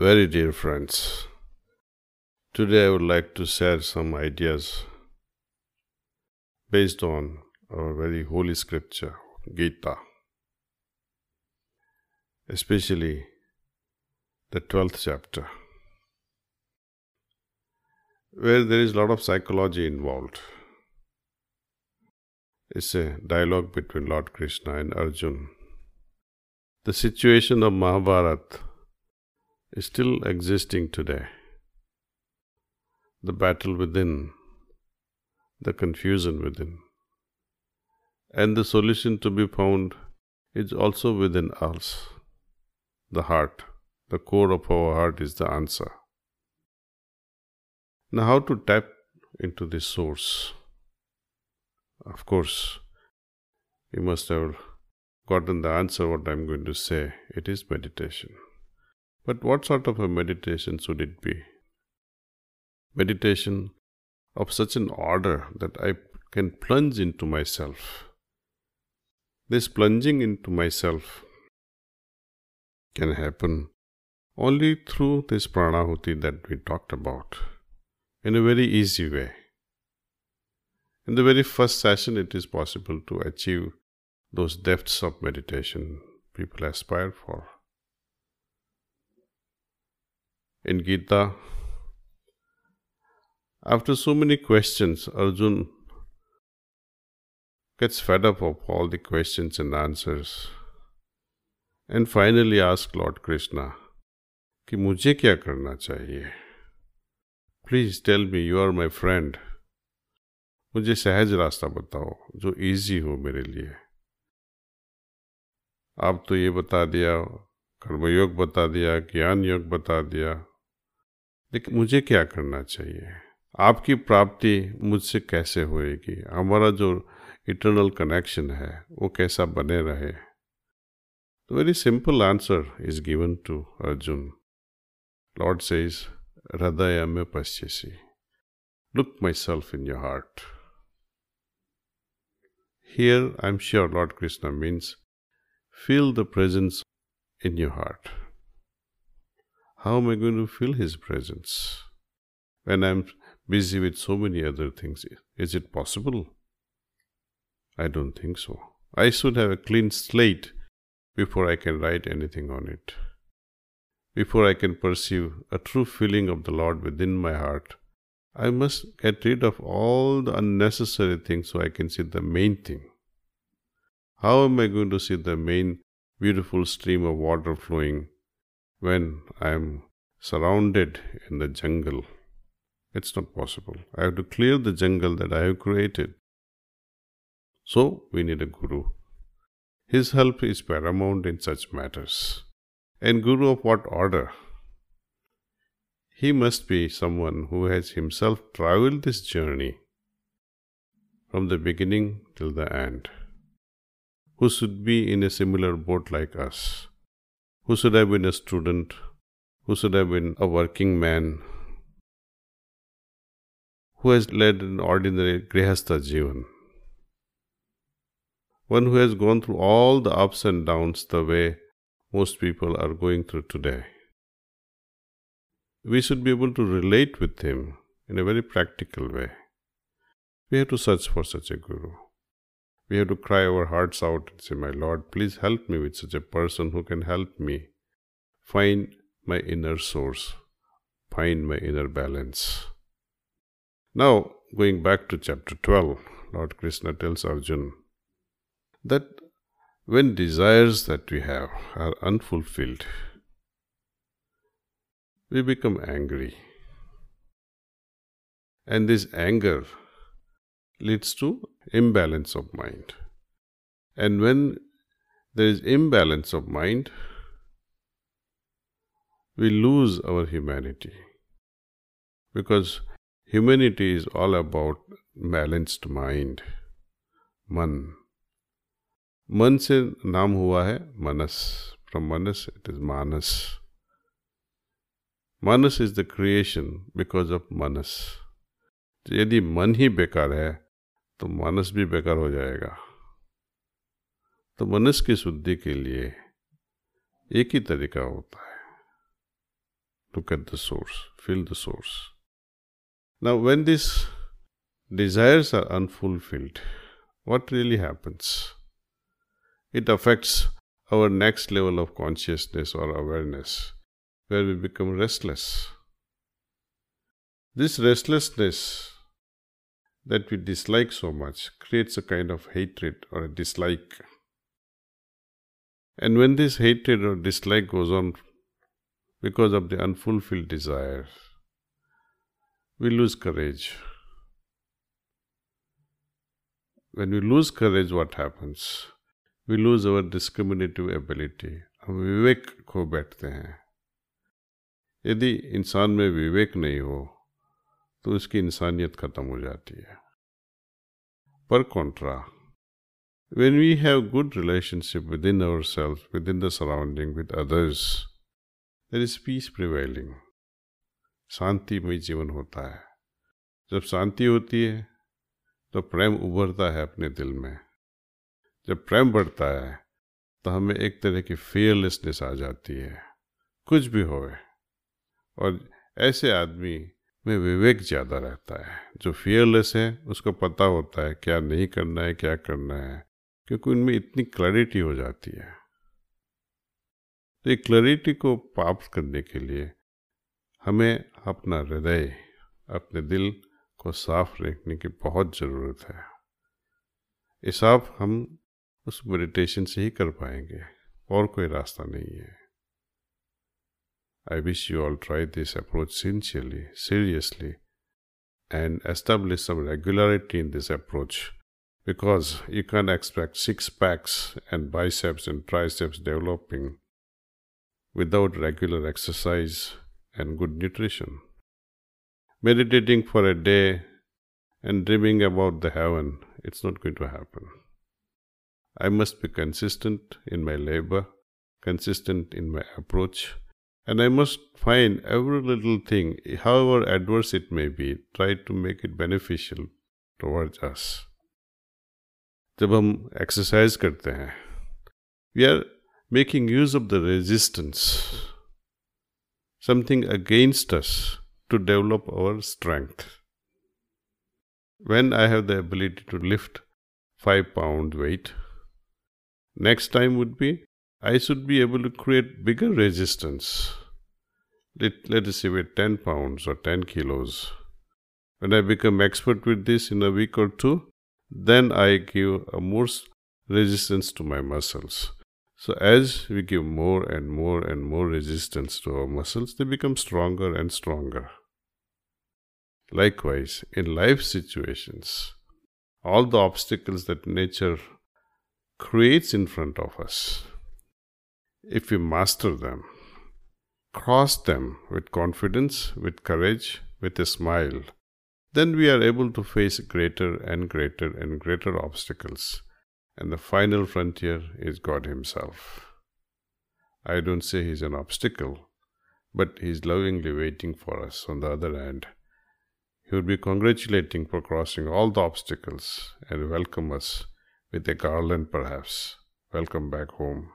Very dear friends, today I would like to share some ideas based on our very holy scripture, Gita, especially the 12th chapter, where there is a lot of psychology involved. It's a dialogue between Lord Krishna and Arjun. The situation of Mahabharata is still existing today. The battle within, the confusion within, and the solution to be found is also within us. The heart, the core of our heart is the answer. Now, how to tap into this source? Of course, you must have gotten the answer what I'm going to say. It is meditation. But what sort of a meditation should it be? Meditation of such an order that I can plunge into myself. This plunging into myself can happen only through this pranahuti that we talked about in a very easy way. In the very first session, it is possible to achieve those depths of meditation people aspire for. In Gita, after so many questions, Arjun gets fed up of all the questions and answers and finally asks Lord Krishna कि मुझे क्या करना चाहिए please tell me you are my friend मुझे सहज रास्ता बताओ जो इजी हो मेरे लिए आप तो ये बता दिया कर्मयोग बता दिया ज्ञान योग बता दिया लेकिन मुझे क्या करना चाहिए? आपकी प्राप्ति मुझसे कैसे होएगी? हमारा जो इंटरनल कनेक्शन है, वो कैसा बने रहे? तो very simple answer is given to Arjun lord से इज़ हृदय में पश्चिसी look myself in your heart here I am sure lord Krishna means feel the presence in your heart How am I going to feel His presence when I'm busy with so many other things? Is it possible? I don't think so. I should have a clean slate before I can write anything on it. Before I can perceive a true feeling of the Lord within my heart, I must get rid of all the unnecessary things so I can see the main thing. How am I going to see the main beautiful stream of water flowing when I am surrounded in the jungle? It's not possible. I have to clear the jungle that I have created. So, we need a guru. His help is paramount in such matters. And guru of what order? He must be someone who has himself traveled this journey from the beginning till the end who should be in a similar boat like us, who should have been a student, who should have been a working man, who has led an ordinary grihastha jivan, one who has gone through all the ups and downs the way most people are going through today. We should be able to relate with him in a very practical way. We have to search for such a guru. We have to cry our hearts out and say, My Lord, please help me with such a person who can help me find my inner source, find my inner balance. Now, going back to chapter 12, Lord Krishna tells Arjun that when desires that we have are unfulfilled, we become angry. And this anger leads to imbalance of mind. And when there is imbalance of mind, we lose our humanity. Because humanity is all about balanced mind, man. मन से नाम हुआ है मनस from Manas it is Manas Manas is the creation because of मनस यदि मन ही बेकार है तो मानस भी बेकार हो जाएगा। तो मनुष्य की शुद्धि के लिए एक ही तरीका होता है। To catch the source feel the source ना when this desire are unfulfilled what really happens it affects our next level of consciousness और awareness where we become restless this restlessness that we dislike so much creates a kind of hatred or a dislike. And when this hatred or dislike goes on because of the unfulfilled desire, we lose courage. When we lose courage, what happens? We lose our discriminative ability. हम विवेक खो बैठते हैं यदि इंसान में विवेक नहीं हो तो उसकी इंसानियत खत्म हो जाती है। पर contra when we have when we have good relationship within ourselves, within the surrounding with others, there is peace prevailing. शांतिमय जीवन होता है। जब शांति होती है तो प्रेम उभरता है अपने दिल में। जब प्रेम बढ़ता है तो हमें एक तरह की फेयरलेसनेस आ जाती है। कुछ भी होए। और ऐसे आदमी में विवेक ज़्यादा रहता है। जो फियरलेस है, उसको पता होता है क्या नहीं करना है, क्या करना है, क्योंकि उनमें इतनी क्लैरिटी हो जाती है। तो ये क्लैरिटी को प्राप्त करने के लिए हमें अपना हृदय, अपने दिल को साफ़ रखने की बहुत ज़रूरत है। ये साफ़ हम उस मेडिटेशन से ही कर पाएँगे, और कोई रास्ता नहीं है। I wish you all try this approach sincerely, seriously, and establish some regularity in this approach because you can't expect six packs and biceps and triceps developing without regular exercise and good nutrition. Meditating for a day and dreaming about the heaven, it's not going to happen. I must be consistent in my labor, consistent in my approach, and I must find every little thing, however adverse it may be, try to make it beneficial towards us. जब हम exercise करते हैं we are making use of the resistance something against us to develop our strength. When I have the ability to lift 5 pound weight, next time would be I should be able to create bigger resistance. Let, let us say with 10 pounds or 10 kilos. When I become expert with this in a week or two, then I give a more resistance to my muscles. So, as we give more and more and more resistance to our muscles, they become stronger and stronger. Likewise, in life situations, all the obstacles that nature creates in front of us, if we master them, cross them with confidence, with courage, with a smile, then we are able to face greater and greater and greater obstacles and the final frontier is God Himself. I don't say He's an obstacle, but He's lovingly waiting for us on the other hand. He would be congratulating for crossing all the obstacles and welcome us with a garland perhaps. Welcome back home.